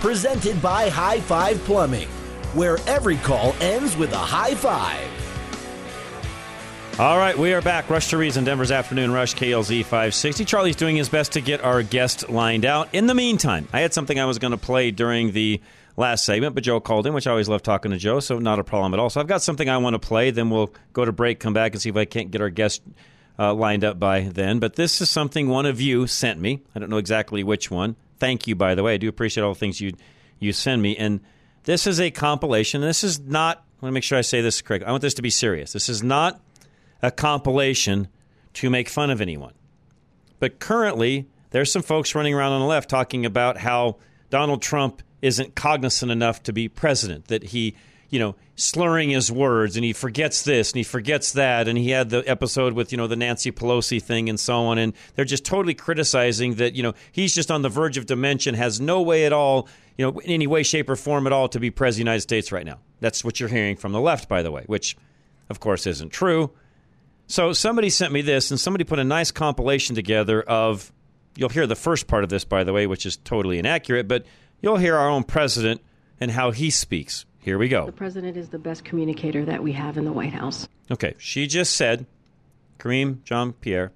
presented by High Five Plumbing, where every call ends with a high five. All right, we are back. Rush to Reason, Denver's Afternoon Rush, KLZ 560. Charlie's doing his best to get our guest lined out. In the meantime, I had something I was going to play during the last segment, but Joe called in, which I always love talking to Joe, so not a problem at all. So I've got something I want to play. Then we'll go to break, come back, and see if I can't get our guest uh, lined up by then. But this is something one of you sent me. I don't know exactly which one. Thank you, by the way. I do appreciate all the things you you send me. And this is a compilation. This is not. I want to make sure I say this correct. I want this to be serious. This is not a compilation to make fun of anyone. But currently, there's some folks running around on the left talking about how Donald Trump isn't cognizant enough to be president, that he you know, slurring his words and he forgets this and he forgets that. And he had the episode with, you know, the Nancy Pelosi thing and so on. And they're just totally criticizing that, you know, he's just on the verge of dementia, has no way at all, you know, in any way, shape, or form at all to be president of the United States right now. That's what you're hearing from the left, by the way, which, of course, isn't true. So somebody sent me this and somebody put a nice compilation together of, you'll hear the first part of this, by the way, which is totally inaccurate, but you'll hear our own president and how he speaks. Here we go. The president is the best communicator that we have in the White House. Okay, she just said, Karine Jean Pierre,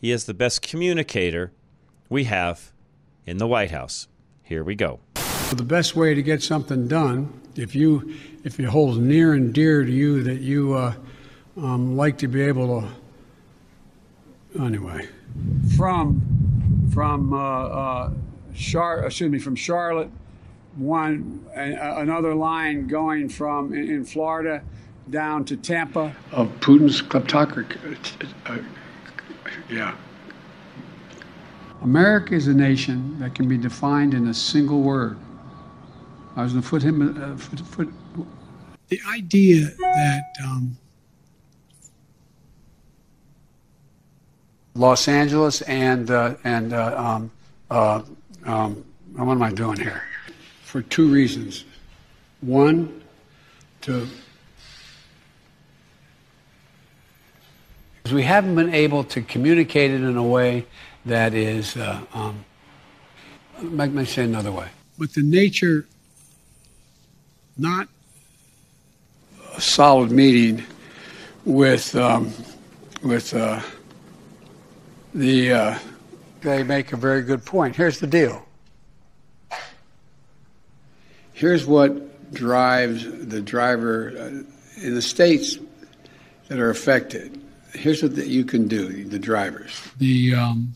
he is the best communicator we have in the White House. Here we go. The best way to get something done, if you if it holds near and dear to you that you uh, um, like to be able to, anyway, from from uh, uh, Char- excuse me, from Charlotte one another line going from in, Florida down to Tampa of Putin's kleptocracy. Uh, yeah. America is a nation that can be defined in a single word. I was going to put him. Uh, foot, foot. The idea that um, Los Angeles and uh, and uh, um, uh, um, what am I doing here? For two reasons. One, to we haven't been able to communicate it in a way that is, uh, um, let me say another way. But the nature, not a solid meeting with um, with uh, the. Uh, they make a very good point. Here's the deal here's what drives the driver uh, in the states that are affected. Here's what the, you can do, the drivers. The um,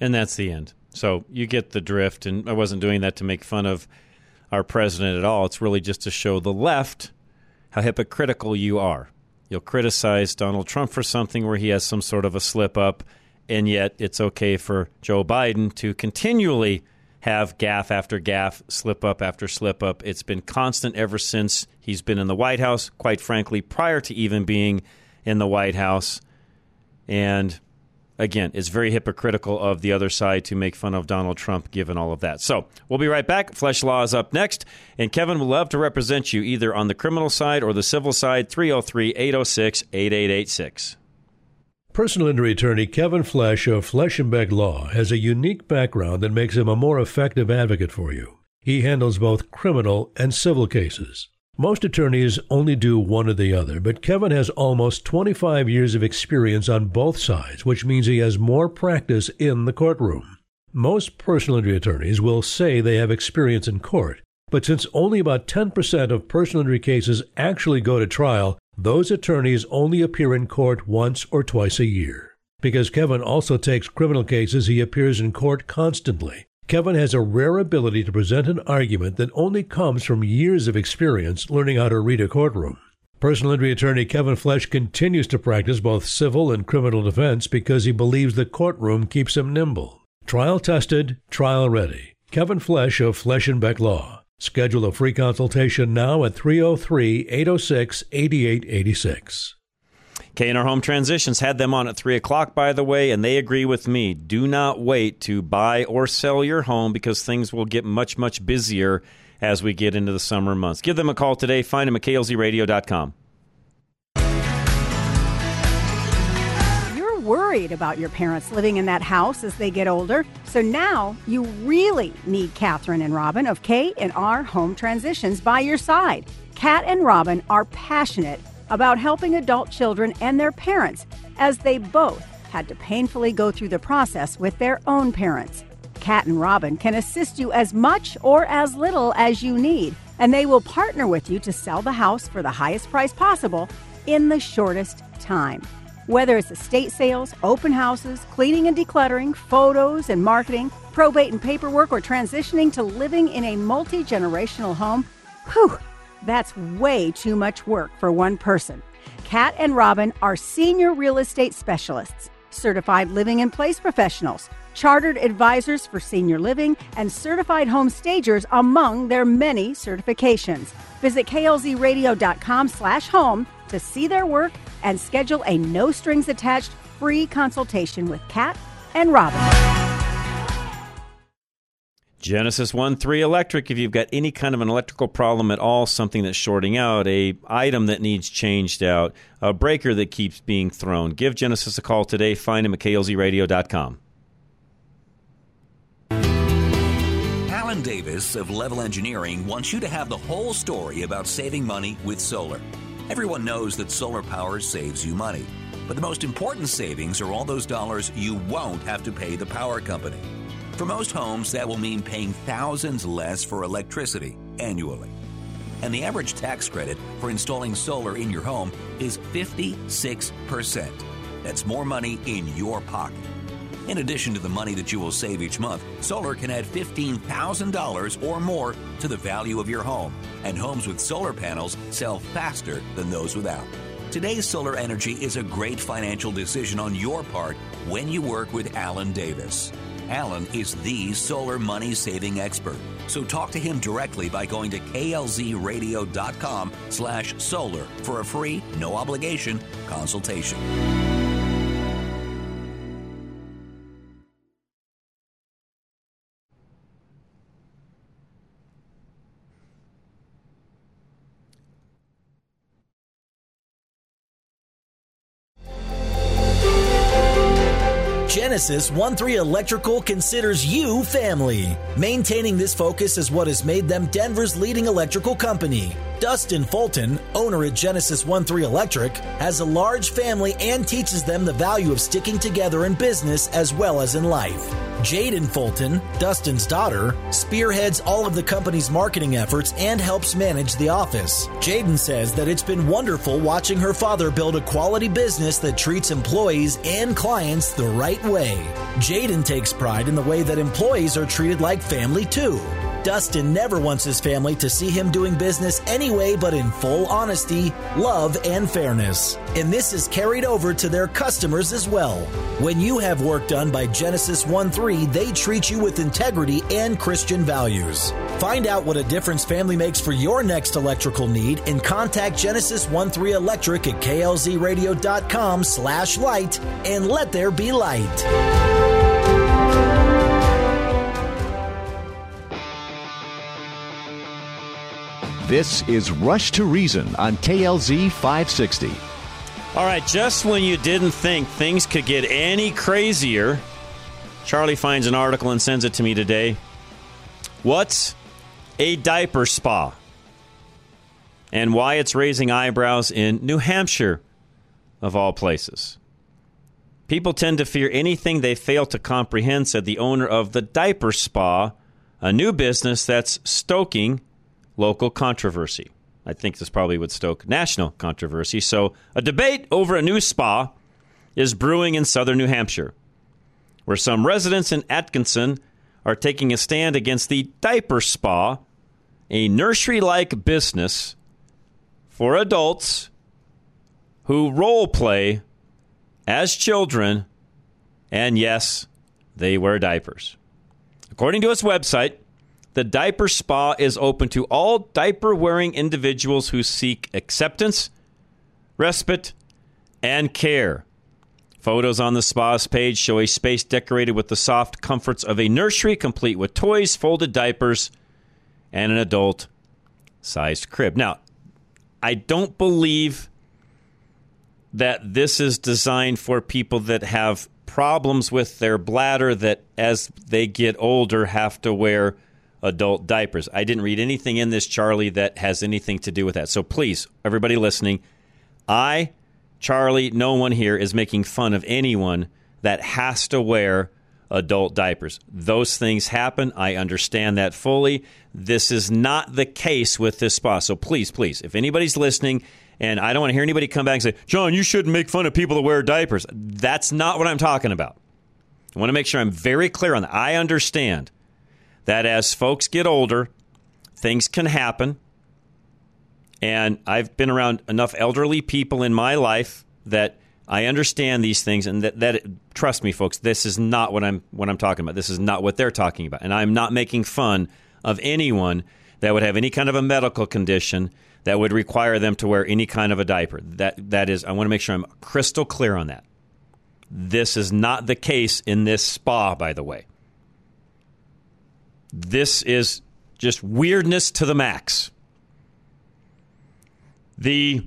and that's the end. So you get the drift, and I wasn't doing that to make fun of our president at all. It's really just to show the left how hypocritical you are. You'll criticize Donald Trump for something where he has some sort of a slip up and yet it's okay for Joe Biden to continually have gaff after gaff, slip up after slip up. It's been constant ever since he's been in the White House, quite frankly, prior to even being in the White House. And again, it's very hypocritical of the other side to make fun of Donald Trump given all of that. So we'll be right back. Flesch Law is up next. And Kevin will love to represent you either on the criminal side or the civil side, 303 806 8886. Personal injury attorney Kevin Flesch of Flesch and Begg Law has a unique background that makes him a more effective advocate for you. He handles both criminal and civil cases. Most attorneys only do one or the other, but Kevin has almost 25 years of experience on both sides, which means he has more practice in the courtroom. Most personal injury attorneys will say they have experience in court, but since only about 10% of personal injury cases actually go to trial, those attorneys only appear in court once or twice a year. Because Kevin also takes criminal cases, he appears in court constantly. Kevin has a rare ability to present an argument that only comes from years of experience learning how to read a courtroom. Personal injury attorney Kevin Flesch continues to practice both civil and criminal defense because he believes the courtroom keeps him nimble. Trial tested, trial ready. Kevin Flesch of Flesh and Beck Law. Schedule a free consultation now at 303 806 8886. K&R Home Transitions had them on at 3 o'clock, by the way, and they agree with me. Do not wait to buy or sell your home because things will get much, much busier as we get into the summer months. Give them a call today. Find them at klzradio.com. worried about your parents living in that house as they get older, so now you really need Catherine and Robin of K&R Home Transitions by your side. Kat and Robin are passionate about helping adult children and their parents as they both had to painfully go through the process with their own parents. Kat and Robin can assist you as much or as little as you need, and they will partner with you to sell the house for the highest price possible in the shortest time. Whether it's estate sales, open houses, cleaning and decluttering, photos and marketing, probate and paperwork, or transitioning to living in a multi generational home, whew, that's way too much work for one person. Kat and Robin are senior real estate specialists, certified living in place professionals, chartered advisors for senior living, and certified home stagers among their many certifications. Visit klzradio.com slash home to see their work and schedule a no strings attached free consultation with Kat and Robin. Genesis 1 3 Electric, if you've got any kind of an electrical problem at all, something that's shorting out, a item that needs changed out, a breaker that keeps being thrown, give Genesis a call today. Find him at klzradio.com. Alan Davis of Level Engineering wants you to have the whole story about saving money with solar. Everyone knows that solar power saves you money, but the most important savings are all those dollars you won't have to pay the power company. For most homes, that will mean paying thousands less for electricity annually. And the average tax credit for installing solar in your home is 56%. That's more money in your pocket. In addition to the money that you will save each month, solar can add $15,000 or more to the value of your home. And homes with solar panels sell faster than those without. Today's solar energy is a great financial decision on your part when you work with Alan Davis. Alan is the solar money saving expert. So talk to him directly by going to klzradio.com slash solar for a free, no obligation consultation. Genesis 1 3 Electrical considers you family. Maintaining this focus is what has made them Denver's leading electrical company. Dustin Fulton, owner at Genesis 1 3 Electric, has a large family and teaches them the value of sticking together in business as well as in life. Jaden Fulton, Dustin's daughter, spearheads all of the company's marketing efforts and helps manage the office. Jaden says that it's been wonderful watching her father build a quality business that treats employees and clients the right way. Jaden takes pride in the way that employees are treated like family too. Dustin never wants his family to see him doing business anyway but in full honesty, love, and fairness. And this is carried over to their customers as well. When you have work done by Genesis 1 3, they treat you with integrity and Christian values. Find out what a difference family makes for your next electrical need and contact Genesis 1 3 Electric at klzradio.com slash light and let there be light. This is Rush to Reason on KLZ 560. All right, just when you didn't think things could get any crazier, Charlie finds an article and sends it to me today. What's a diaper spa? And why it's raising eyebrows in New Hampshire, of all places. People tend to fear anything they fail to comprehend, said the owner of the Diaper Spa, a new business that's stoking local controversy. I think this probably would stoke national controversy. So, a debate over a new spa is brewing in southern New Hampshire, where some residents in Atkinson are taking a stand against the Diaper Spa, a nursery like business for adults who role play as children, and yes, they wear diapers. According to its website, the Diaper Spa is open to all diaper wearing individuals who seek acceptance, respite, and care. Photos on the spa's page show a space decorated with the soft comforts of a nursery, complete with toys, folded diapers, and an adult sized crib. Now, I don't believe that this is designed for people that have problems with their bladder that as they get older have to wear adult diapers. I didn't read anything in this, Charlie, that has anything to do with that. So please, everybody listening, I, Charlie, no one here is making fun of anyone that has to wear adult diapers. Those things happen. I understand that fully. This is not the case with this spa. So please, please, if anybody's listening, and I don't want to hear anybody come back and say, John, you shouldn't make fun of people that wear diapers. That's not what I'm talking about. I want to make sure I'm very clear on that. I understand that as folks get older, things can happen. And I've been around enough elderly people in my life that I understand these things, and that, that trust me, folks, this is not what I'm what I'm talking about. This is not what they're talking about, and I'm not making fun of anyone that would have any kind of a medical condition that would require them to wear any kind of a diaper. That that is, I want to make sure I'm crystal clear on that. This is not the case in this spa, by the way. This is just weirdness to the max. The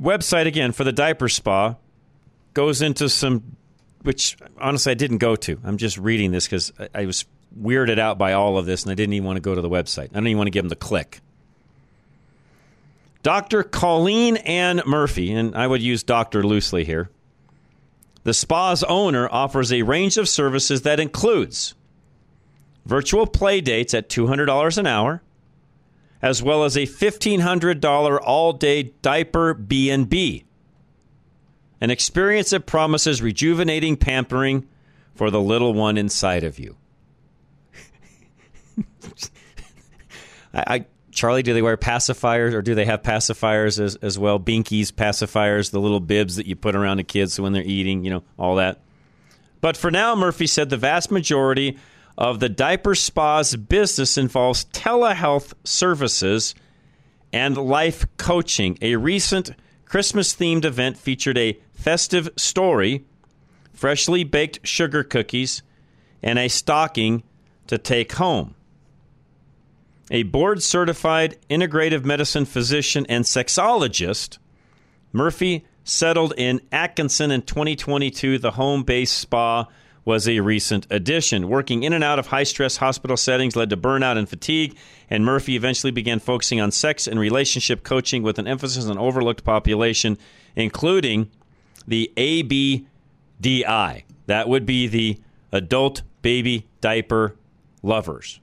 website again for the diaper spa goes into some which honestly I didn't go to. I'm just reading this because I, I, was weirded out by all of this and I didn't even want to go to the website. I don't even want to give them the click. Dr. Colleen Ann Murphy, and I would use doctor loosely here. The spa's owner offers a range of services that includes virtual play dates at $200 an hour, as well as a $1,500 all-day diaper B&B. An experience that promises rejuvenating pampering for the little one inside of you. I, I, Charlie, do they wear pacifiers or do they have pacifiers as, as well? Binkies, pacifiers, the little bibs that you put around the kids when they're eating, you know, all that. But for now, Murphy said the vast majority of the diaper spa's business involves telehealth services and life coaching. A recent Christmas themed event featured a festive story, freshly baked sugar cookies, and a stocking to take home. A board certified integrative medicine physician and sexologist, Murphy settled in Atkinson in 2022, the home based spa was a recent addition. Working in and out of high stress hospital settings led to burnout and fatigue, and Murphy eventually began focusing on sex and relationship coaching with an emphasis on overlooked population, including the ABDL. That would be the adult baby diaper lovers.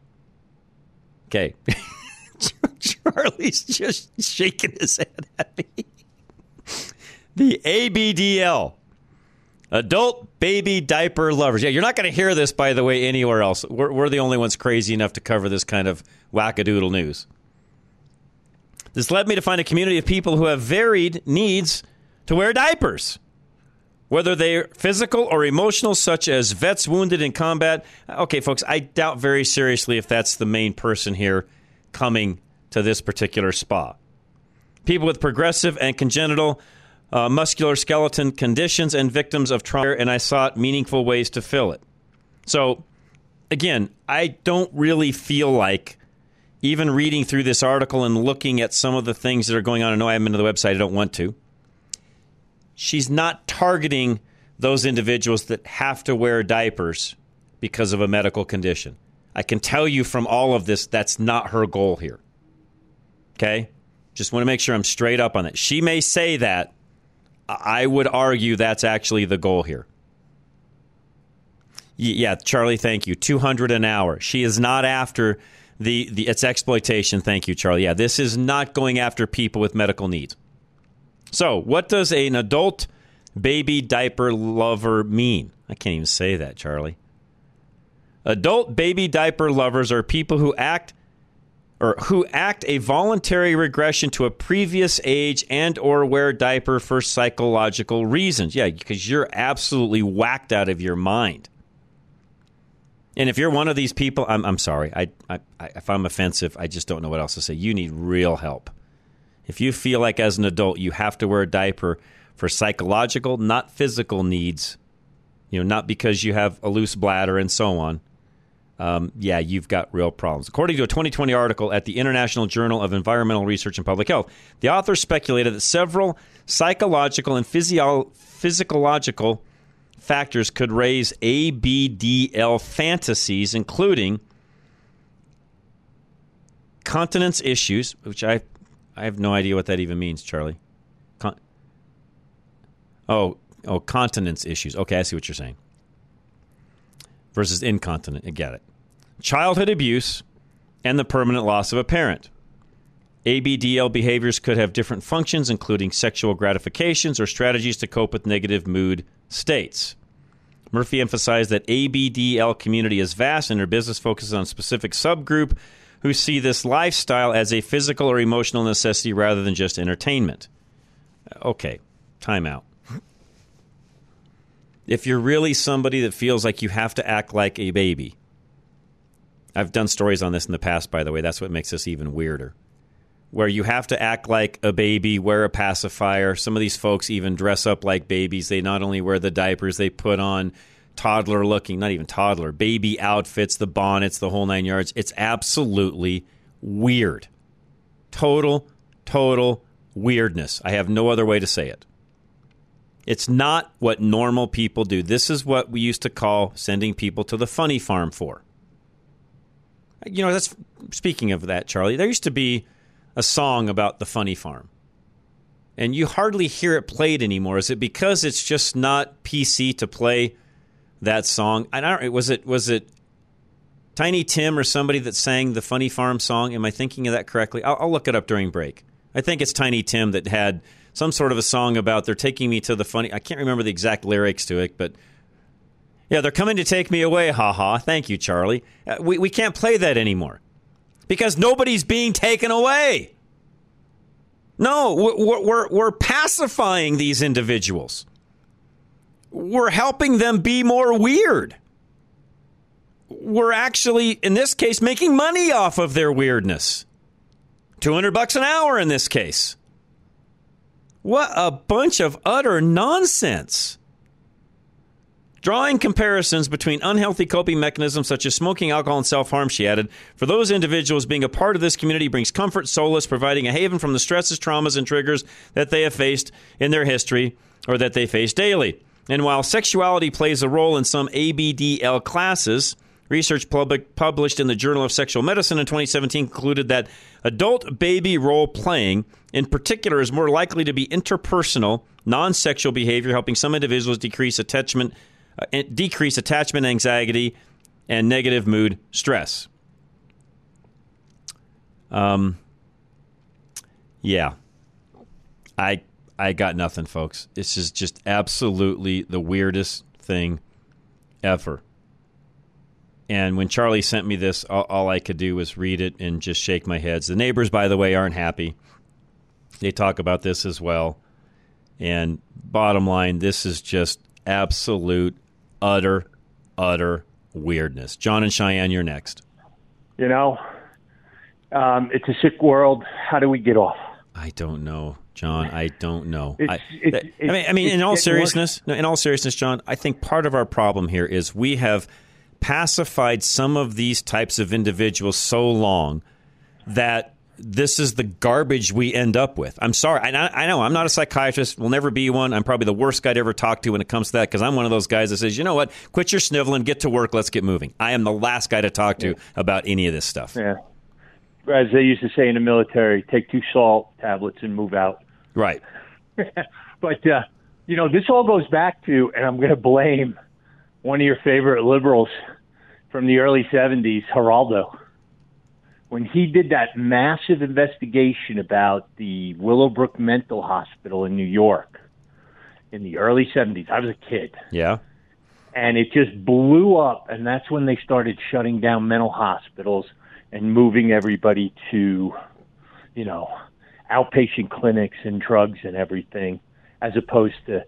Okay. Charlie's just shaking his head at me. The ABDL Adult baby diaper lovers. Yeah, you're not going to hear this, by the way, anywhere else. We're, we're the only ones crazy enough to cover this kind of wackadoodle news. This led me to find a community of people who have varied needs to wear diapers, whether they're physical or emotional, such as vets wounded in combat. Okay, folks, I doubt very seriously if that's the main person here coming to this particular spa. People with progressive and congenital uh, muscular skeleton conditions and victims of trauma, and I sought meaningful ways to fill it. So, again, I don't really feel like even reading through this article and looking at some of the things that are going on. I know I haven't been to the website, I don't want to. She's not targeting those individuals that have to wear diapers because of a medical condition. I can tell you from all of this, that's not her goal here. Okay? Just want to make sure I'm straight up on that. She may say that, I would argue that's actually the goal here. Yeah, Charlie, thank you. 200 an hour. She is not after the, the it's exploitation. Thank you, Charlie. Yeah, this is not going after people with medical needs. So, what does an adult baby diaper lover mean? I can't even say that, Charlie. Adult baby diaper lovers are people who act or who act a voluntary regression to a previous age and or wear diaper for psychological reasons. Yeah, because you're absolutely whacked out of your mind. And if you're one of these people, I'm, I'm sorry. I, I, if I'm offensive, I just don't know what else to say. You need real help. If you feel like as an adult you have to wear a diaper for psychological, not physical needs, you know, not because you have a loose bladder and so on, um, yeah, you've got real problems. According to a 2020 article at the International Journal of Environmental Research and Public Health, the author speculated that several psychological and physio- physiological factors could raise ABDL fantasies, including continence issues, which I I have no idea what that even means, Charlie. Con- oh, oh, continence issues. Okay, I see what you're saying versus incontinent. I get it. Childhood abuse and the permanent loss of a parent. ABDL behaviors could have different functions, including sexual gratifications or strategies to cope with negative mood states. Murphy emphasized that ABDL community is vast and her business focuses on a specific subgroup who see this lifestyle as a physical or emotional necessity rather than just entertainment. Okay, time out if you're really somebody that feels like you have to act like a baby, I've done stories on this in the past, by the way. That's what makes this even weirder. Where you have to act like a baby, wear a pacifier. Some of these folks even dress up like babies. They not only wear the diapers, they put on toddler looking, not even toddler, baby outfits, the bonnets, the whole nine yards. It's absolutely weird. Total, total weirdness. I have no other way to say it. It's not what normal people do. This is what we used to call sending people to the funny farm for. You know, that's speaking of that, Charlie. There used to be a song about the funny farm. And you hardly hear it played anymore. Is it because it's just not PC to play that song? I don't was it was it Tiny Tim or somebody that sang the Funny Farm song? Am I thinking of that correctly? I'll, I'll look it up during break. I think it's Tiny Tim that had some sort of a song about they're taking me to the funny. I can't remember the exact lyrics to it, but yeah, they're coming to take me away. Ha ha. Thank you, Charlie. Uh, we we can't play that anymore because nobody's being taken away. No, we're, we're, we're pacifying these individuals. We're helping them be more weird. We're actually, in this case, making money off of their weirdness. 200 bucks an hour in this case. What a bunch of utter nonsense. Drawing comparisons between unhealthy coping mechanisms such as smoking, alcohol, and self harm, she added, for those individuals, being a part of this community brings comfort, solace, providing a haven from the stresses, traumas, and triggers that they have faced in their history or that they face daily. And while sexuality plays a role in some ABDL classes, research published in the Journal of Sexual Medicine in 2017 concluded that adult baby role playing in particular is more likely to be interpersonal, non-sexual behavior, helping some individuals decrease attachment, uh, decrease attachment anxiety, and negative mood stress. Um, yeah, I I got nothing, folks. This is just absolutely the weirdest thing ever. And when Charlie sent me this, all, all, I could do was read it and just shake my heads. The neighbors, by the way, aren't happy. They talk about this as well. And bottom line, this is just absolute, utter, utter weirdness. John and Cheyenne, you're next. You know, um, it's a sick world. How do we get off? I don't know, John. I don't know. It's, I, it's, I mean, I mean, in all seriousness, no, in all seriousness, John, I think part of our problem here is we have pacified some of these types of individuals so long that this is the garbage we end up with. I'm sorry. I, I, know I'm not a psychiatrist. Will never be one. I'm probably the worst guy to ever talk to when it comes to that because I'm one of those guys that says, you know what, quit your sniveling, get to work, let's get moving. I am the last guy to talk to yeah. about any of this stuff. Yeah. As they used to say in the military, take two salt tablets and move out. Right. but uh, you know, this all goes back to, and I'm going to blame one of your favorite liberals from the early '70s, Geraldo, when he did that massive investigation about the Willowbrook Mental Hospital in New York in the early '70s. I was a kid Yeah. and it just blew up and that's when they started shutting down mental hospitals and moving everybody to you know outpatient clinics and drugs and everything as opposed to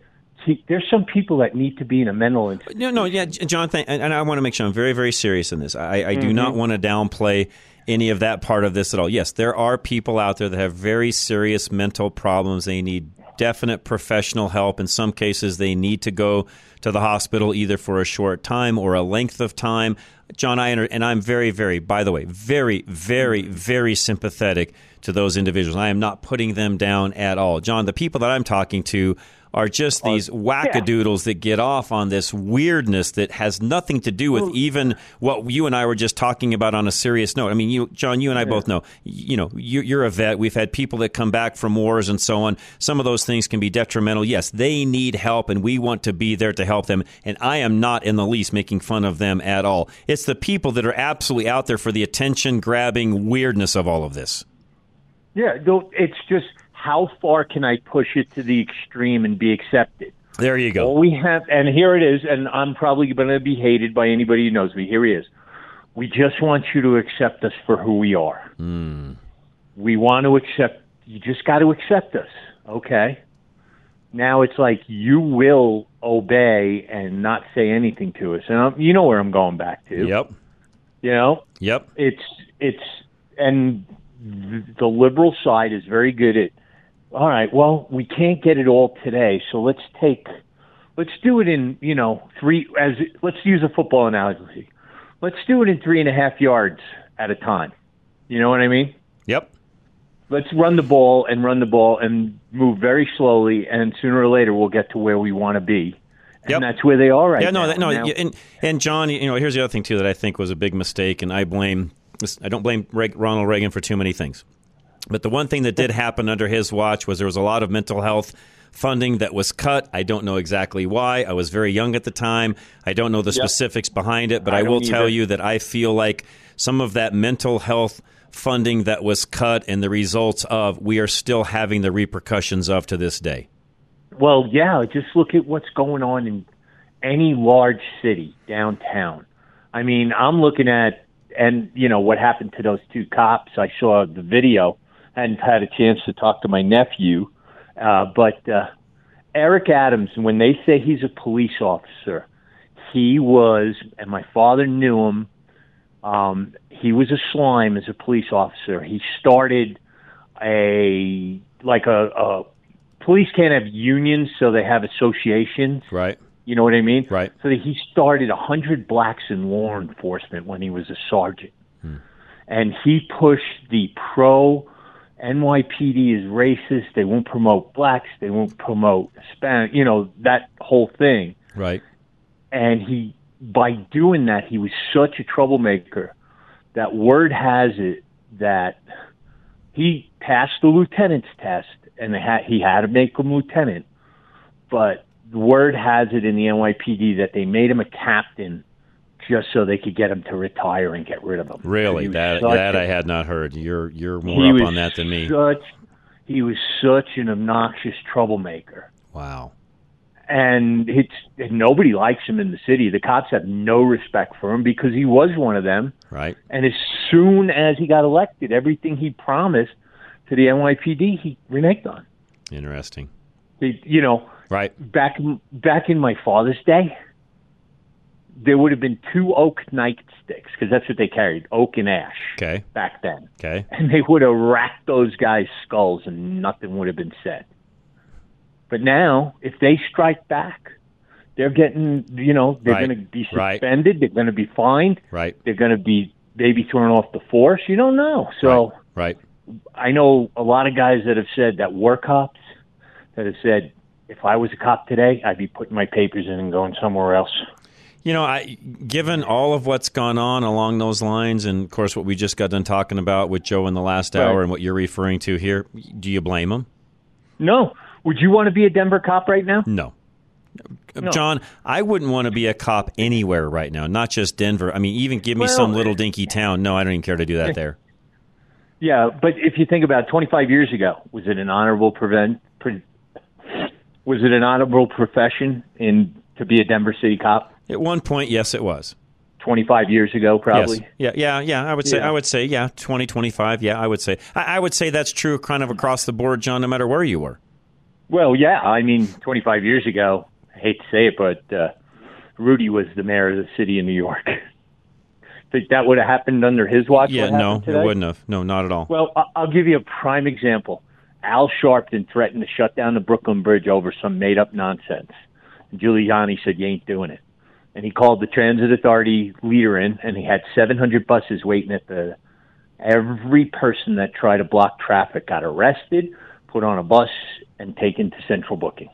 see there's some people that need to be in a mental institution No, no, yeah, John, and I want to make sure I'm very, very serious in this. I, I do Mhm. not want to downplay any of that part of this at all. Yes, there are people out there that have very serious mental problems. They need definite professional help. In some cases, they need to go to the hospital either for a short time or a length of time. John, I and I'm very, very, by the way, very, very, very sympathetic to those individuals. I am not putting them down at all. John, the people that I'm talking to are just these wackadoodles that get off on this weirdness that has nothing to do with even what you and I were just talking about on a serious note. I mean, you, John, you and I both know, you know, you, you're a vet. We've had people that come back from wars and so on. Some of those things can be detrimental. Yes, they need help, and we want to be there to help them. And I am not in the least making fun of them at all. It's the people that are absolutely out there for the attention grabbing weirdness of all of this. yeah it's just how far can i push it to the extreme and be accepted There you go. All we have, and here it is, and I'm probably going to be hated by anybody who knows me. Here he is. We just want you to accept us for who we are. Hmm. We want to accept. You just got to accept us, okay? Now it's like you will obey and not say anything to us, and I'm, you know where I'm going back to. Yep. You know. Yep. It's it's and the liberal side is very good at all right, well, we can't get it all today, so let's take let's do it in, you know, three as let's use a football analogy. Let's do it in three and a half yards at a time. You know what I mean? Yep. Let's run the ball and run the ball and move very slowly and sooner or later we'll get to where we want to be. And that's where they are right yeah, no, now. that, no, Now- and and John, you know, here's the other thing too that I think was a big mistake, and I blame I don't blame Reg- Ronald Reagan for too many things, but the one thing that did happen under his watch was there was a lot of mental health funding that was cut. I don't know exactly why. I was very young at the time. I don't know the Yep. specifics behind it, but I I, will tell either. you that I feel like some of that mental health funding that was cut and the results of we are still having the repercussions of to this day. Well, yeah, just look at what's going on in any large city downtown. I mean, I'm looking at and you know what happened to those two cops. I saw the video. Hadn't had a chance to talk to my nephew, uh, but uh, Eric Adams. When they say he's a police officer, he was, and my father knew him. Um, he was a slime as a police officer. He started a like a, a police can't have unions, so they have associations. Right. You know what I mean? Right. So that he started a hundred blacks in law enforcement when he was a sergeant, and he pushed the pro NYPD is racist. They won't promote blacks. They won't promote Hispanic. You know that whole thing Right. and he by doing that he was such a troublemaker that word has it that he passed the lieutenant's test and they had, he had to make him lieutenant but word has it in the NYPD that they made him a captain just so they could get him to retire and get rid of him Really, that that a- I had not heard. You're you're more up on that than me. Such, he was such an obnoxious troublemaker Wow. and it's and nobody likes him in the city. The cops have no respect for him because he was one of them. Right. And as soon as he got elected, everything he promised to the NYPD, he reneged on. Interesting. You know, Right. back back in my father's day, there would have been two oak nightsticks because that's what they carried, oak and ash Okay. back then, Okay. and they would have racked those guys' skulls and nothing would have been said. But now, if they strike back, they're getting, you know, they're Right. going to be Right. suspended. They're going to be fined. Right. They're going to be maybe thrown off the force. You don't know. So Right. I know a lot of guys that have said that were cops that have said, if I was a cop today, I'd be putting my papers in and going somewhere else. You know, I given all of what's gone on along those lines, and of course what we just got done talking about with Joe in the last Right. hour, and what you're referring to here, do you blame him? No. Would you want to be a Denver cop right now? No. No. John, I wouldn't want to be a cop anywhere right now, not just Denver. I mean, even give me Well- some little dinky town. No, I don't even care to do that there. Yeah, but if you think about 25 years ago, was it an honorable prevent? Pre, was it an honorable profession in to be a Denver city cop? At one point, yes, it was. 25 years ago, probably. Yes. Yeah, yeah, yeah. I would say, Yeah. I would say, yeah, 20, 25. Yeah, I would say, I, I would say that's true kind of across the board, John, no matter where you were. Well, yeah. I mean, 25 years ago, I hate to say it, but uh, Rudy was the mayor of the city of New York. Think that would have happened under his watch? Yeah, no, happened it wouldn't have. No, not at all. Well, I- I'll give you a prime example. Al Sharpton threatened to shut down the Brooklyn Bridge over some made up nonsense. Giuliani said, You ain't doing it. And he called the transit authority leader in, and he had 700 buses waiting at the. Every person that tried to block traffic got arrested, put on a bus, and taken to central booking.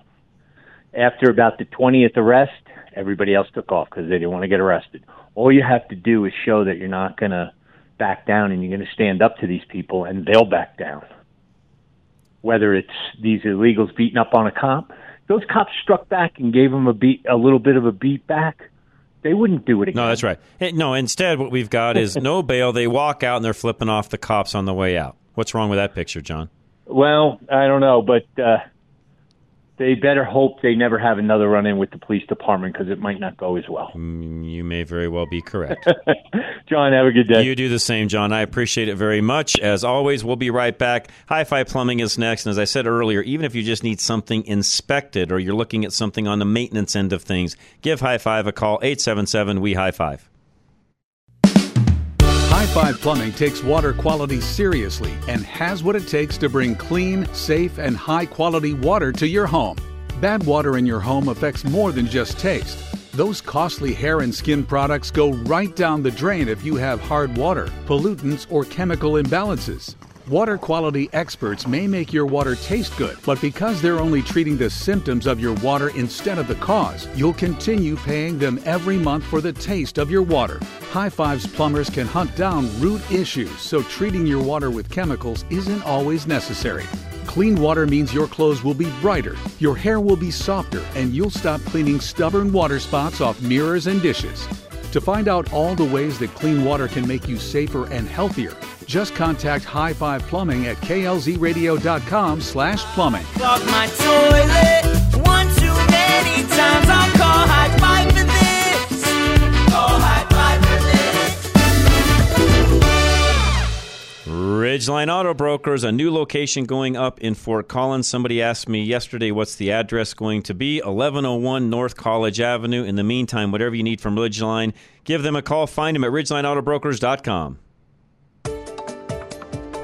After about the 20th arrest, everybody else took off because they didn't want to get arrested. All you have to do is show that you're not going to back down and you're going to stand up to these people, and they'll back down. Whether it's these illegals beating up on a cop, those cops struck back and gave them a beat, a little bit of a beat back. They wouldn't do it again. No, that's right. Hey, No, instead, what we've got is no bail. They walk out and they're flipping off the cops on the way out. What's wrong with that picture, John? Well, I don't know, but uh, they better hope they never have another run-in with the police department because it might not go as well. Mm, You may very well be correct. John, have a good day. You do the same, John. I appreciate it very much. As always, we'll be right back. High Five Plumbing is next. And as I said earlier, even if you just need something inspected or you're looking at something on the maintenance end of things, give High Five a call, 877 We High Five. High Five Plumbing takes water quality seriously and has what it takes to bring clean, safe, and high quality water to your home. Bad water in your home affects more than just taste. Those costly hair and skin products go right down the drain if you have hard water, pollutants, or chemical imbalances. Water quality experts may make your water taste good, but because they're only treating the symptoms of your water instead of the cause, you'll continue paying them every month for the taste of your water. High Fives plumbers can hunt down root issues, so treating your water with chemicals isn't always necessary. Clean water means your clothes will be brighter, your hair will be softer, and you'll stop cleaning stubborn water spots off mirrors and dishes. To find out all the ways that clean water can make you safer and healthier, just contact High Five Plumbing at klzradio.com slash plumbing. Clog my toilet one too many times. I'll call high five for this. Call high five for this. Ridgeline Auto Brokers, a new location going up in Fort Collins. Somebody asked me yesterday what's the address going to be 1101 North College Avenue. In the meantime, whatever you need from Ridgeline, give them a call. Find them at ridgelineautobrokers.com.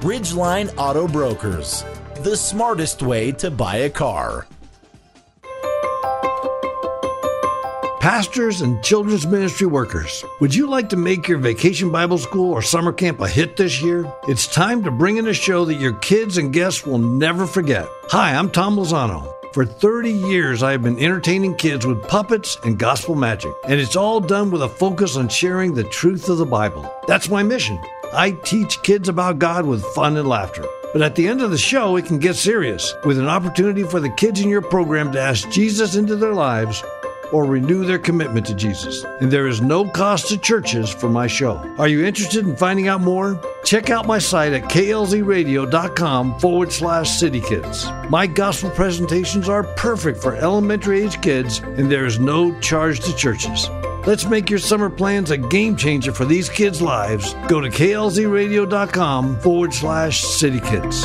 Ridgeline Auto Brokers, the smartest way to buy a car. Pastors and children's ministry workers, would you like to make your vacation Bible school or summer camp a hit this year? It's time to bring in a show that your kids and guests will never forget. Hi, I'm Tom Lozano. For 30 years, I have been entertaining kids with puppets and gospel magic, and it's all done with a focus on sharing the truth of the Bible. That's my mission. I teach kids about God with fun and laughter. But at the end of the show, it can get serious with an opportunity for the kids in your program to ask Jesus into their lives or renew their commitment to Jesus. And there is no cost to churches for my show. Are you interested in finding out more? Check out my site at klzradio.com forward slash citykids. My gospel presentations are perfect for elementary age kids, and there is no charge to churches. Let's make your summer plans a game changer for these kids' lives. Go to klzradio.com forward slash citykids.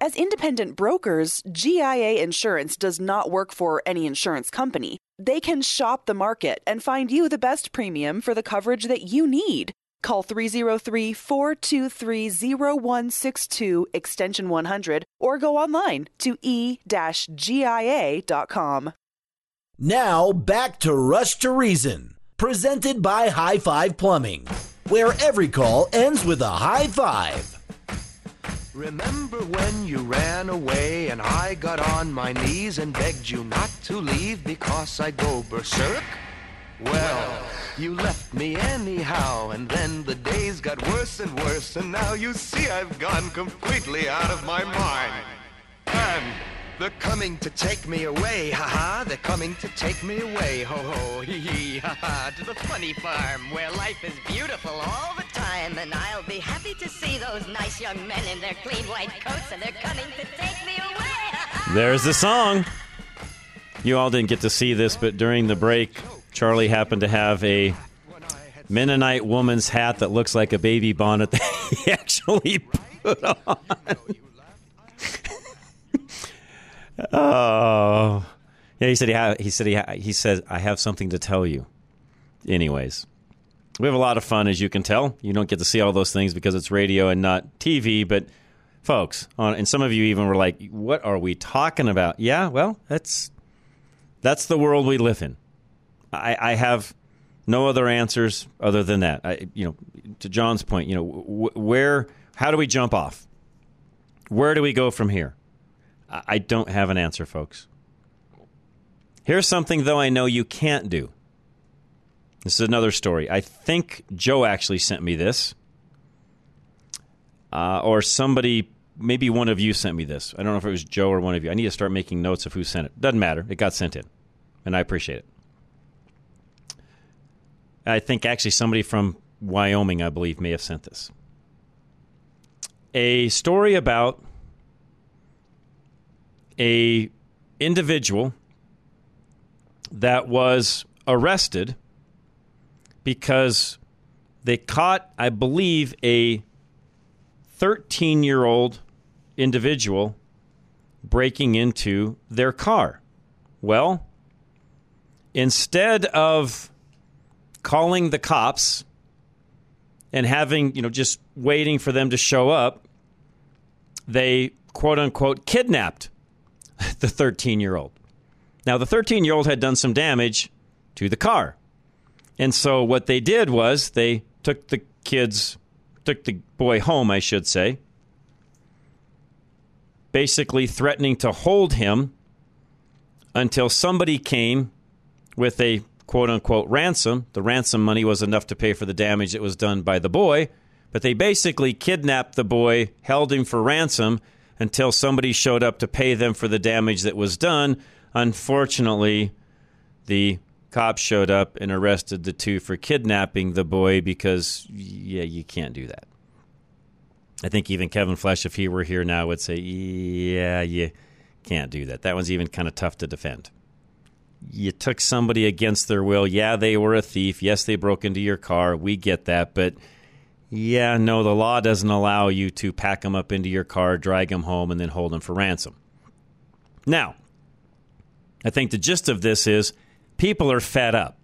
As independent brokers, GIA Insurance does not work for any insurance company. They can shop the market and find you the best premium for the coverage that you need. Call 303 423 0162 extension 100 or go online to e-gia.com. Now back to Rush to Reason, presented by High Five Plumbing, where every call ends with a high five. Remember when you ran away and I got on my knees and begged you not to leave because I'd go berserk? Well, you left me anyhow, and then the days got worse and worse, and now you see I've gone completely out of my mind. And they're coming to take me away, haha, they're coming to take me away, ho ho, hee hee, haha, to the funny farm where life is beautiful all the time, and I'll be happy to see those nice young men in their clean white coats, and they're coming to take me away. There's the song. You all didn't get to see this, but during the break, Charlie happened to have a Mennonite woman's hat that looks like a baby bonnet that he actually put on. Oh, yeah. He said he ha- he said he ha- he said I have something to tell you. Anyways, we have a lot of fun, as you can tell. You don't get to see all those things because it's radio and not TV, but folks, on, and some of you even were like, "What are we talking about?" Yeah, well, that's that's the world we live in. I, I have no other answers other than that. I, you know, to John's point, you know, wh- where, how do we jump off? Where do we go from here? I, don't have an answer, folks. Here's something, though, I know you can't do. This is another story. I think Joe actually sent me this, uh, or somebody, maybe one of you sent me this. I don't know if it was Joe or one of you. I need to start making notes of who sent it. Doesn't matter. It got sent in, and I appreciate it. I think actually somebody from Wyoming, I believe, may have sent this. A story about a individual that was arrested because they caught, I believe, a 13 year old individual breaking into their car. Well, instead of calling the cops and having, you know, just waiting for them to show up, they quote unquote kidnapped the 13 year old. Now, the 13 year old had done some damage to the car. And so what they did was they took the kids, took the boy home, I should say, basically threatening to hold him until somebody came with a quote unquote ransom. The ransom money was enough to pay for the damage that was done by the boy, but they basically kidnapped the boy, held him for ransom until somebody showed up to pay them for the damage that was done. Unfortunately, the cops showed up and arrested the two for kidnapping the boy because, yeah, you can't do that. I think even Kevin Flesch, if he were here now, would say, yeah, you can't do that. That one's even kind of tough to defend you took somebody against their will. Yeah, they were a thief. Yes, they broke into your car. We get that. But yeah, no, the law doesn't allow you to pack them up into your car, drag them home, and then hold them for ransom. Now, I think the gist of this is people are fed up.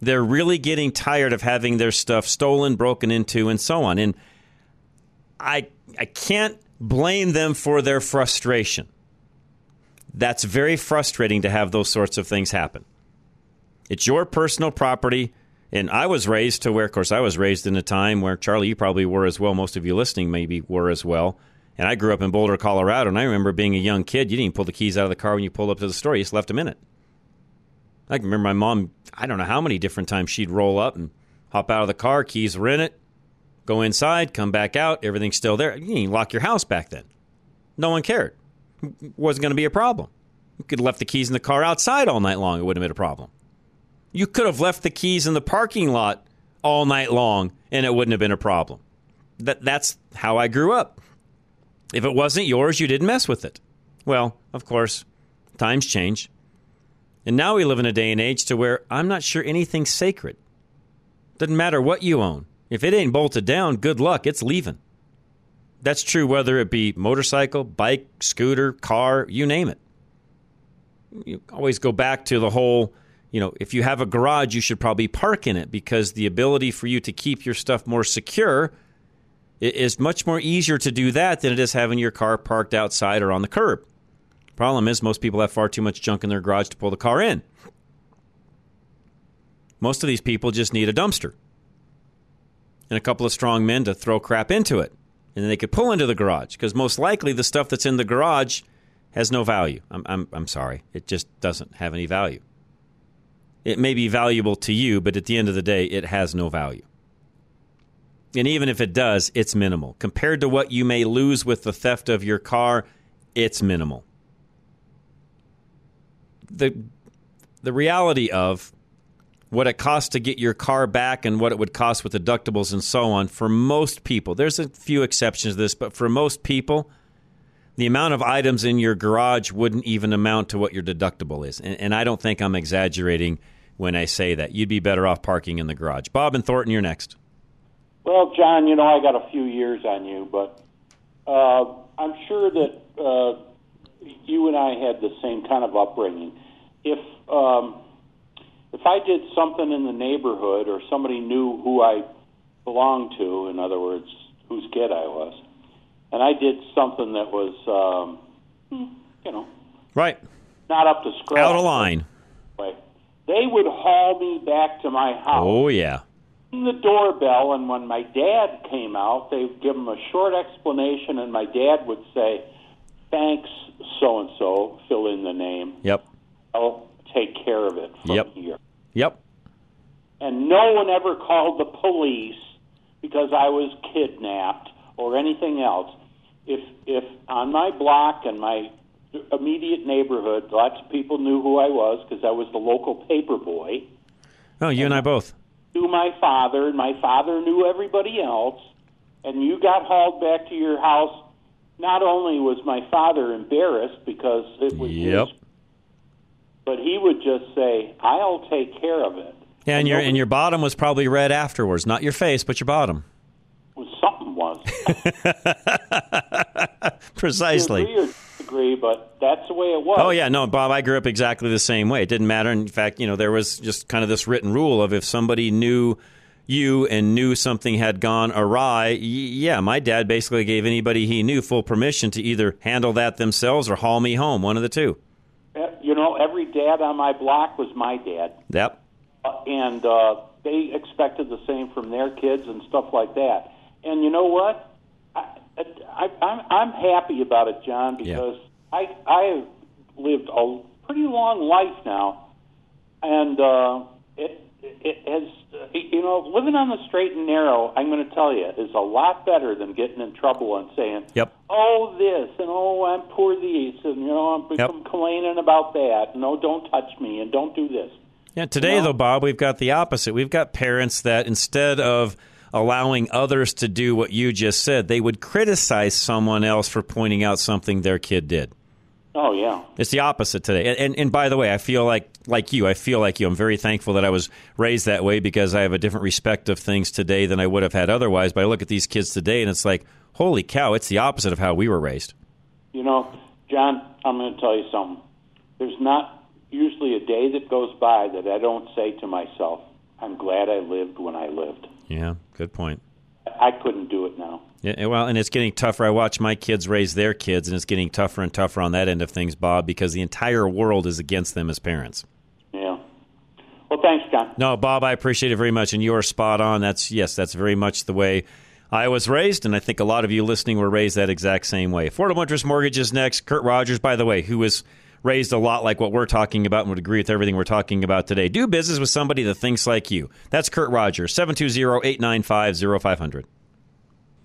They're really getting tired of having their stuff stolen, broken into, and so on. And I, I can't blame them for their frustration that's very frustrating to have those sorts of things happen. It's your personal property. And I was raised to where, of course, I was raised in a time where, Charlie, you probably were as well. Most of you listening maybe were as well. And I grew up in Boulder, Colorado. And I remember being a young kid, you didn't even pull the keys out of the car when you pulled up to the store. You just left them in it. I can remember my mom, I don't know how many different times she'd roll up and hop out of the car, keys were in it, go inside, come back out, everything's still there. You didn't lock your house back then. No one cared. wasn't going to be a problem. You could have left the keys in the car outside all night long. It wouldn't have been a problem. You could have left the keys in the parking lot all night long and it wouldn't have been a problem. That, that's how I grew up. If it wasn't yours, you didn't mess with it. Well, of course, times change. And now we live in a day and age to where I'm not sure anything's sacred. Doesn't matter what you own. If it ain't bolted down, good luck, it's leaving. That's true whether it be motorcycle, bike, scooter, car, you name it. You always go back to the whole, you know, if you have a garage, you should probably park in it because the ability for you to keep your stuff more secure is much more easier to do that than it is having your car parked outside or on the curb. Problem is, most people have far too much junk in their garage to pull the car in. Most of these people just need a dumpster and a couple of strong men to throw crap into it. And then they could pull into the garage because most likely the stuff that's in the garage has no value. I'm, I'm, I'm sorry. It just doesn't have any value. It may be valuable to you, but at the end of the day, it has no value. And even if it does, it's minimal. Compared to what you may lose with the theft of your car, it's minimal. The, the reality of what it costs to get your car back and what it would cost with deductibles and so on, for most people, there's a few exceptions to this, but for most people, the amount of items in your garage wouldn't even amount to what your deductible is. And, and I don't think I'm exaggerating when I say that. You'd be better off parking in the garage. Bob and Thornton, you're next. Well, John, you know I got a few years on you, but uh, I'm sure that uh, you and I had the same kind of upbringing. If um, if I did something in the neighborhood or somebody knew who I belonged to, in other words, whose kid I was, and I did something that was, um, you know, right, not up to scratch, out of line. Right, they would haul me back to my house. Oh yeah. The doorbell, and when my dad came out, they'd give him a short explanation, and my dad would say, "Thanks, so and so." Fill in the name. Yep. I'll take care of it from Yep. here. Yep. And no one ever called the police because I was kidnapped or anything else. If if on my block and my immediate neighborhood, lots of people knew who I was because I was the local paper boy. Oh, you and I both. Knew my father, and my father knew everybody else. And you got hauled back to your house. Not only was my father embarrassed because it was Yep. his, but he would just say, "I'll take care of it." Yeah, and your and your bottom was probably red afterwards, not your face, but your bottom. Something was. Precisely. But that's the way it was. Oh yeah, no, Bob. I grew up exactly the same way. It didn't matter. In fact, you know, there was just kind of this written rule of if somebody knew you and knew something had gone awry, y- yeah, my dad basically gave anybody he knew full permission to either handle that themselves or haul me home, one of the two. You know, every dad on my block was my dad, Yep. uh, and uh, they expected the same from their kids and stuff like that. And you know what? I, I, I'm I'm happy about it, John, because I I have lived a pretty long life now, and uh, it it has you know living on the straight and narrow. I'm going to tell you is a lot better than getting in trouble and saying, Yep. "Oh this," and "Oh I'm poor these," and you know I'm Yep. complaining about that. No, don't touch me, and don't do this. Yeah, today though, Bob, we've got the opposite. We've got parents that instead of allowing others to do what you just said, they would criticize someone else for pointing out something their kid did. Oh yeah. It's the opposite today. And, and and by the way, I feel like like you. I feel like you. I'm very thankful that I was raised that way because I have a different respect of things today than I would have had otherwise. But I look at these kids today and it's like, holy cow, it's the opposite of how we were raised. You know, John, I'm going to tell you something. There's not usually a day that goes by that I don't say to myself, I'm glad I lived when I lived. Yeah, good point. I couldn't do it now. Yeah, well, and it's getting tougher. I watch my kids raise their kids, and it's getting tougher and tougher on that end of things, Bob, because the entire world is against them as parents. Yeah. Well, thanks, John. No, Bob, I appreciate it very much, and you are spot on. That's yes, that's very much the way I was raised, and I think a lot of you listening were raised that exact same way. Affordable interest mortgage is next. Kurt Rogers, by the way, who was raised a lot like what we're talking about and would agree with everything we're talking about today. Do business with somebody that thinks like you. That's Kurt Rogers, 720-895-0500.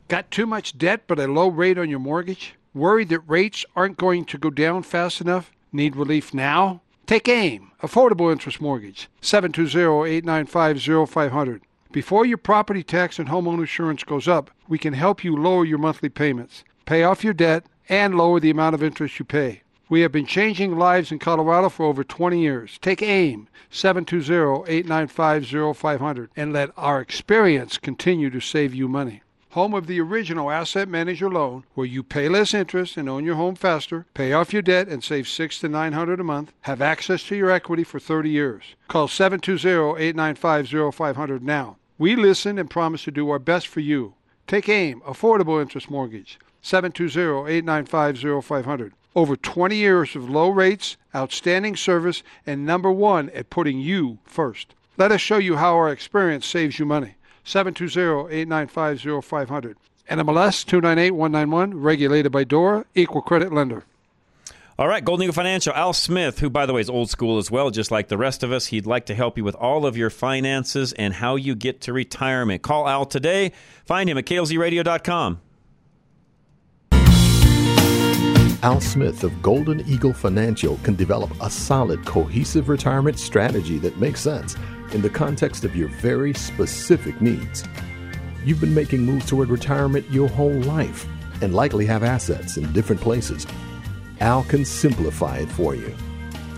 Got too much debt but a low rate on your mortgage? Worried that rates aren't going to go down fast enough? Need relief now? Take AIM, Affordable Interest Mortgage, 720-895-0500. Before your property tax and homeowner insurance goes up, we can help you lower your monthly payments, pay off your debt, and lower the amount of interest you pay. We have been changing lives in Colorado for over 20 years. Take AIM, 720-895-0500, and let our experience continue to save you money. Home of the original Asset Manager loan, where you pay less interest and own your home faster, pay off your debt and save six to nine hundred a month, have access to your equity for 30 years. Call 720-895-0500 now. We listen and promise to do our best for you. Take AIM, Affordable Interest Mortgage, 720-895-0500. Over 20 years of low rates, outstanding service, and number one at putting you first. Let us show you how our experience saves you money. 720-895-0500. NMLS 298191, regulated by DORA, equal credit lender. All right, Golden Eagle Financial, Al Smith, who, by the way, is old school as well, just like the rest of us. He'd like to help you with all of your finances and how you get to retirement. Call Al today. Find him at klzradio.com. Al Smith of Golden Eagle Financial can develop a solid, cohesive retirement strategy that makes sense in the context of your very specific needs. You've been making moves toward retirement your whole life and likely have assets in different places. Al can simplify it for you.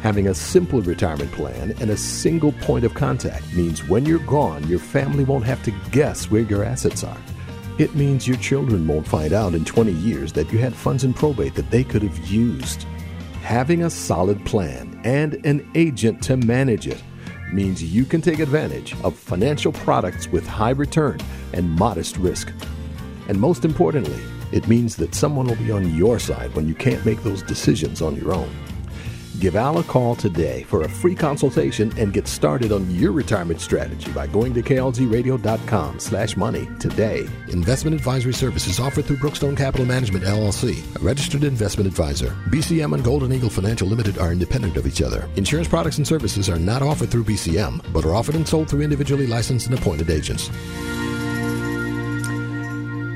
Having a simple retirement plan and a single point of contact means when you're gone, your family won't have to guess where your assets are. It means your children won't find out in 20 years that you had funds in probate that they could have used. Having a solid plan and an agent to manage it means you can take advantage of financial products with high return and modest risk. And most importantly, it means that someone will be on your side when you can't make those decisions on your own. Give Al a call today for a free consultation and get started on your retirement strategy by going to klzradio.com slash money today. Investment advisory services offered through Brookstone Capital Management, LLC, a registered investment advisor. BCM and Golden Eagle Financial Limited are independent of each other. Insurance products and services are not offered through BCM, but are offered and sold through individually licensed and appointed agents.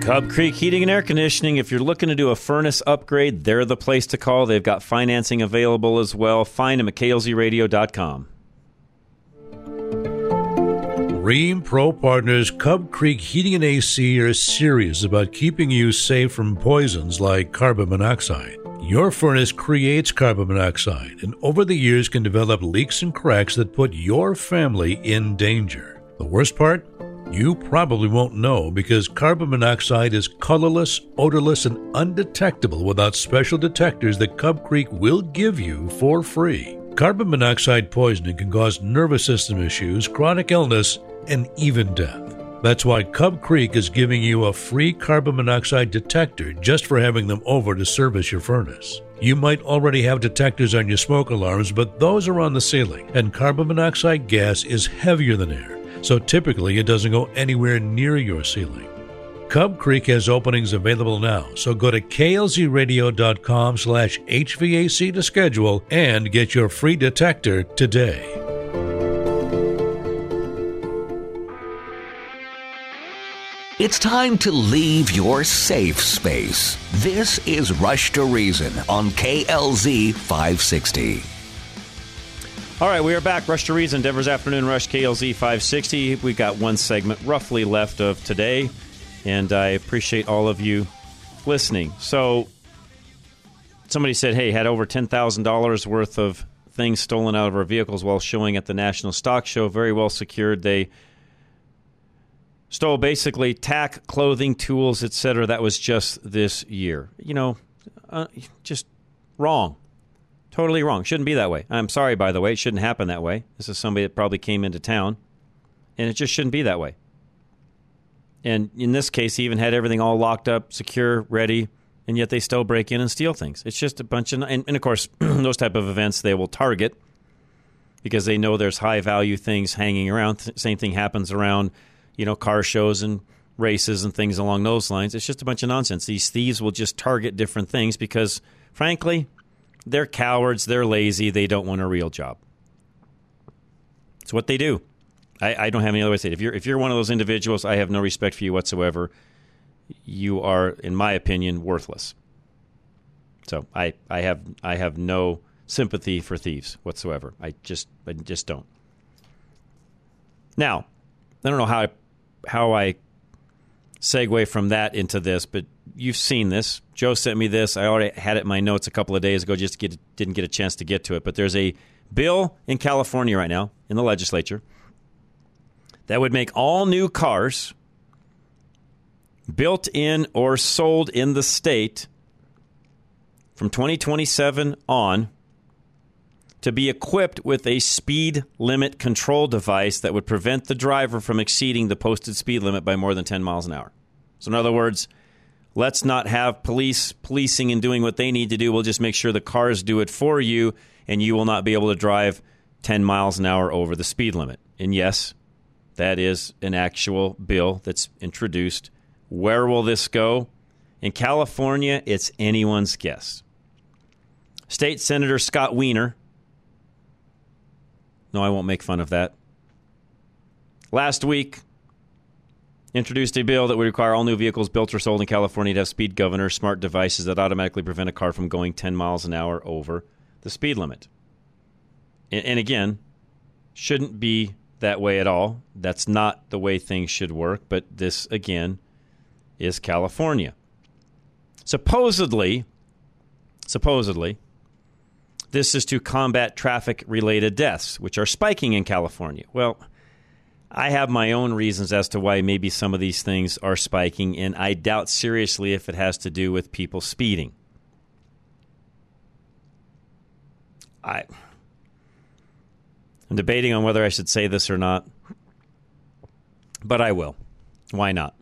Cub Creek Heating and Air Conditioning. If you're looking to do a furnace upgrade, they're the place to call. They've got financing available as well. Find them at klzradio.com. Ream Pro Partners Cub Creek Heating and AC are serious about keeping you safe from poisons like carbon monoxide. Your furnace creates carbon monoxide and over the years can develop leaks and cracks that put your family in danger. The worst part? You probably won't know because carbon monoxide is colorless, odorless, and undetectable without special detectors that Cub Creek will give you for free. Carbon monoxide poisoning can cause nervous system issues, chronic illness, and even death. That's why Cub Creek is giving you a free carbon monoxide detector just for having them over to service your furnace. You might already have detectors on your smoke alarms, but those are on the ceiling, and carbon monoxide gas is heavier than air so typically it doesn't go anywhere near your ceiling. Cub Creek has openings available now, so go to klzradio.com slash HVAC to schedule and get your free detector today. It's time to leave your safe space. This is Rush to Reason on KLZ 560. All right, we are back. Rush to Reason, Denver's Afternoon Rush, KLZ 560. We've got one segment roughly left of today, and I appreciate all of you listening. So, somebody said, hey, had over $10,000 worth of things stolen out of our vehicles while showing at the National Stock Show. Very well secured. They stole basically tack, clothing, tools, etc. That was just this year. You know, uh, just wrong. Totally wrong. Shouldn't be that way. I'm sorry, by the way. It shouldn't happen that way. This is somebody that probably came into town, and it just shouldn't be that way. And in this case, he even had everything all locked up, secure, ready, and yet they still break in and steal things. It's just a bunch of, and, and of course, those type of events they will target because they know there's high value things hanging around. Same thing happens around, you know, car shows and races and things along those lines. It's just a bunch of nonsense. These thieves will just target different things because, frankly, they're cowards. They're lazy. They don't want a real job. It's what they do. I, I, don't have any other way to say it. If you're if you're one of those individuals, I have no respect for you whatsoever. You are, in my opinion, worthless. So I, I have I have no sympathy for thieves whatsoever. I just I just don't. Now, I don't know how I, how I segue from that into this, but you've seen this. Joe sent me this. I already had it in my notes a couple of days ago. Just get, didn't get a chance to get to it. But there's a bill in California right now in the legislature that would make all new cars built in or sold in the state from 2027 on to be equipped with a speed limit control device that would prevent the driver from exceeding the posted speed limit by more than 10 miles an hour. So, in other words, let's not have police policing and doing what they need to do. We'll just make sure the cars do it for you, and you will not be able to drive 10 miles an hour over the speed limit. And yes, that is an actual bill that's introduced. Where will this go? In California, it's anyone's guess. State Senator Scott Wiener no, I won't make fun of that. Last week, introduced a bill that would require all new vehicles built or sold in California to have speed governors, smart devices that automatically prevent a car from going 10 miles an hour over the speed limit. And, and again, shouldn't be that way at all. That's not the way things should work, but this, again, is California. Supposedly, supposedly, this is to combat traffic related deaths, which are spiking in California. Well, I have my own reasons as to why maybe some of these things are spiking, and I doubt seriously if it has to do with people speeding. I, I'm debating on whether I should say this or not, but I will. Why not?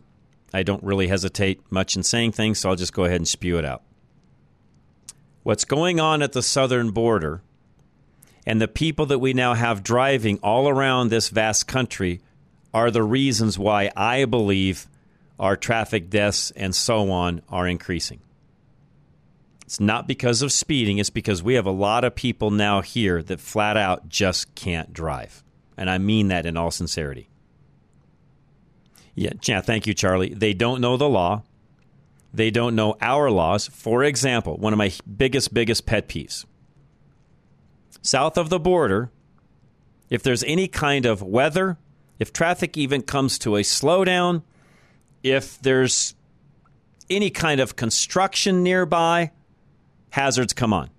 I don't really hesitate much in saying things, so I'll just go ahead and spew it out what's going on at the southern border and the people that we now have driving all around this vast country are the reasons why I believe our traffic deaths and so on are increasing. It's not because of speeding, it's because we have a lot of people now here that flat out just can't drive. And I mean that in all sincerity. Yeah, yeah, thank you, Charlie. They don't know the law. They don't know our laws. For example, one of my biggest, biggest pet peeves south of the border, if there's any kind of weather, if traffic even comes to a slowdown, if there's any kind of construction nearby, hazards come on.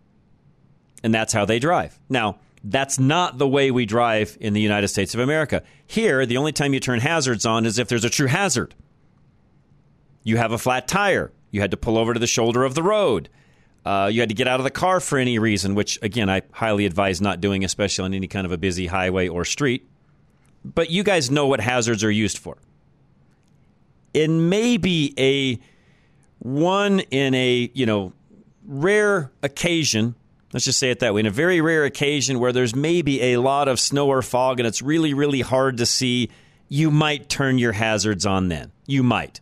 And that's how they drive. Now, that's not the way we drive in the United States of America. Here, the only time you turn hazards on is if there's a true hazard. You have a flat tire. You had to pull over to the shoulder of the road. Uh, you had to get out of the car for any reason, which, again, I highly advise not doing, especially on any kind of a busy highway or street. But you guys know what hazards are used for. It maybe a one in a, you know, rare occasion, let's just say it that way, in a very rare occasion where there's maybe a lot of snow or fog and it's really, really hard to see, you might turn your hazards on then. You might.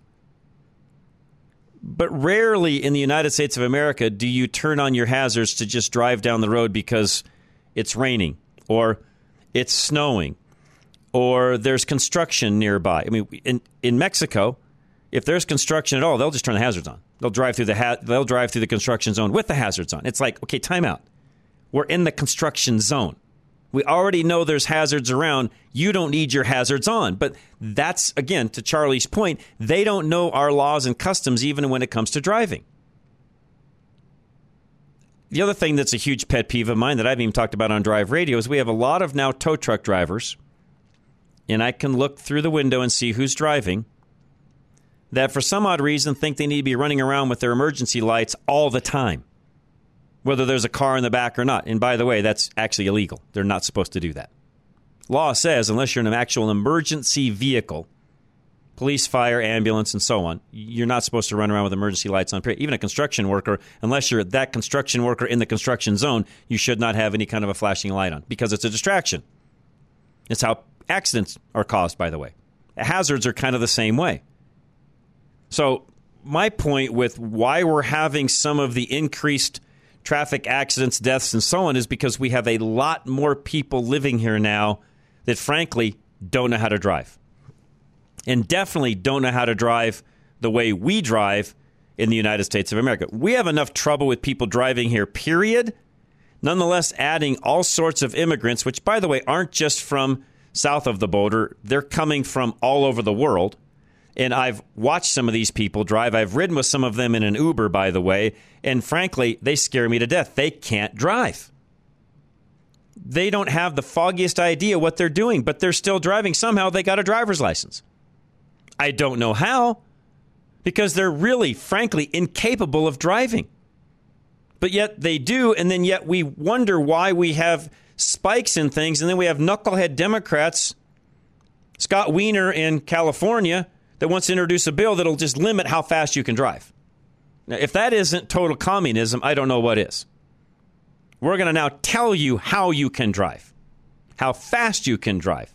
But rarely in the United States of America do you turn on your hazards to just drive down the road because it's raining or it's snowing or there's construction nearby. I mean, in, in Mexico, if there's construction at all, they'll just turn the hazards on. They'll drive through the ha- they'll drive through the construction zone with the hazards on. It's like, okay, timeout. We're in the construction zone. We already know there's hazards around. You don't need your hazards on. But that's, again, to Charlie's point, they don't know our laws and customs even when it comes to driving. The other thing that's a huge pet peeve of mine that I've even talked about on Drive Radio is we have a lot of now tow truck drivers, and I can look through the window and see who's driving, that for some odd reason think they need to be running around with their emergency lights all the time whether there's a car in the back or not. And by the way, that's actually illegal. They're not supposed to do that. Law says unless you're in an actual emergency vehicle, police, fire, ambulance, and so on, you're not supposed to run around with emergency lights on. Even a construction worker, unless you're that construction worker in the construction zone, you should not have any kind of a flashing light on because it's a distraction. It's how accidents are caused, by the way. Hazards are kind of the same way. So, my point with why we're having some of the increased traffic accidents, deaths, and so on is because we have a lot more people living here now that, frankly, don't know how to drive. And definitely don't know how to drive the way we drive in the United States of America. We have enough trouble with people driving here, period. Nonetheless, adding all sorts of immigrants, which, by the way, aren't just from south of the border, they're coming from all over the world. And I've watched some of these people drive. I've ridden with some of them in an Uber, by the way. And frankly, they scare me to death. They can't drive. They don't have the foggiest idea what they're doing, but they're still driving. Somehow they got a driver's license. I don't know how, because they're really, frankly, incapable of driving. But yet they do, and then yet we wonder why we have spikes in things, and then we have knucklehead Democrats, Scott Wiener in California, that wants to introduce a bill that'll just limit how fast you can drive. Now, if that isn't total communism, I don't know what is. We're going to now tell you how you can drive, how fast you can drive.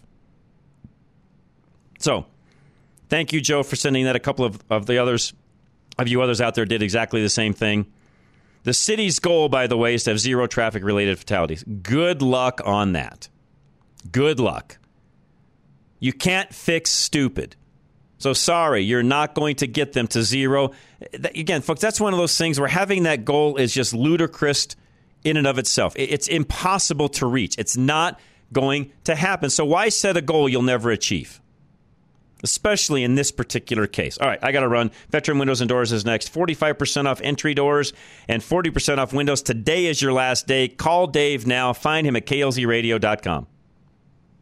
So, thank you, Joe, for sending that. A couple of, of the others, of you others out there did exactly the same thing. The city's goal, by the way, is to have zero traffic related fatalities. Good luck on that. Good luck. You can't fix stupid. So sorry, you're not going to get them to zero. Again, folks, that's one of those things where having that goal is just ludicrous in and of itself. It's impossible to reach. It's not going to happen. So why set a goal you'll never achieve? Especially in this particular case. All right, I got to run. Veteran Windows and Doors is next. 45% off entry doors and 40% off windows. Today is your last day. Call Dave now. Find him at klzradio.com.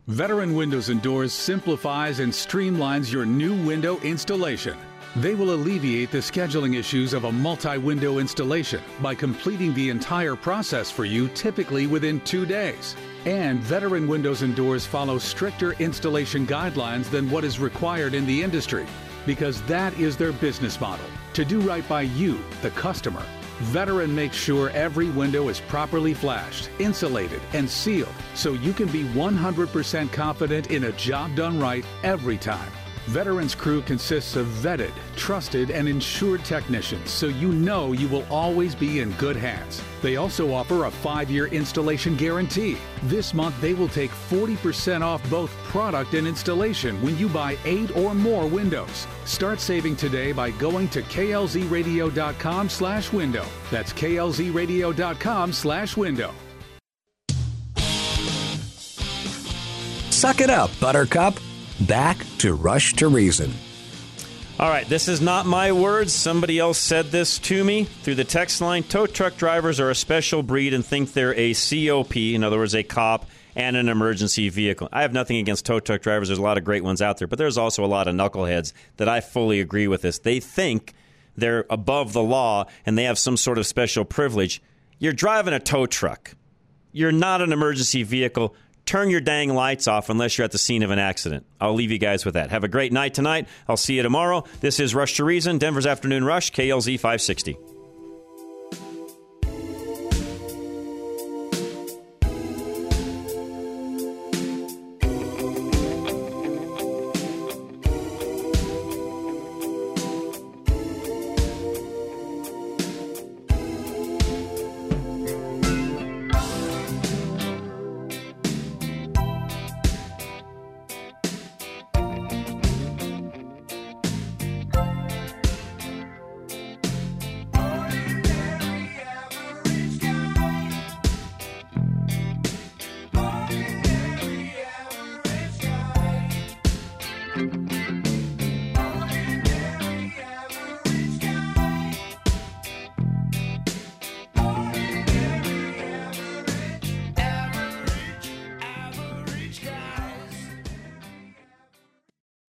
Veteran Windows and Doors simplifies and streamlines your new window installation. They will alleviate the scheduling issues of a multi window installation by completing the entire process for you typically within two days. And Veteran Windows and Doors follow stricter installation guidelines than what is required in the industry because that is their business model to do right by you, the customer. Veteran makes sure every window is properly flashed, insulated, and sealed so you can be 100% confident in a job done right every time. Veterans Crew consists of vetted, trusted, and insured technicians, so you know you will always be in good hands. They also offer a five year installation guarantee. This month, they will take 40% off both product and installation when you buy eight or more windows. Start saving today by going to klzradio.com slash window. That's klzradio.com slash window. Suck it up, Buttercup. Back to Rush to Reason. All right, this is not my words. Somebody else said this to me through the text line. Tow truck drivers are a special breed and think they're a COP, in other words, a cop and an emergency vehicle. I have nothing against tow truck drivers. There's a lot of great ones out there, but there's also a lot of knuckleheads that I fully agree with this. They think they're above the law and they have some sort of special privilege. You're driving a tow truck. You're not an emergency vehicle turn your dang lights off unless you're at the scene of an accident. I'll leave you guys with that. Have a great night tonight. I'll see you tomorrow. This is Rush to Reason, Denver's Afternoon Rush, KLZ 560.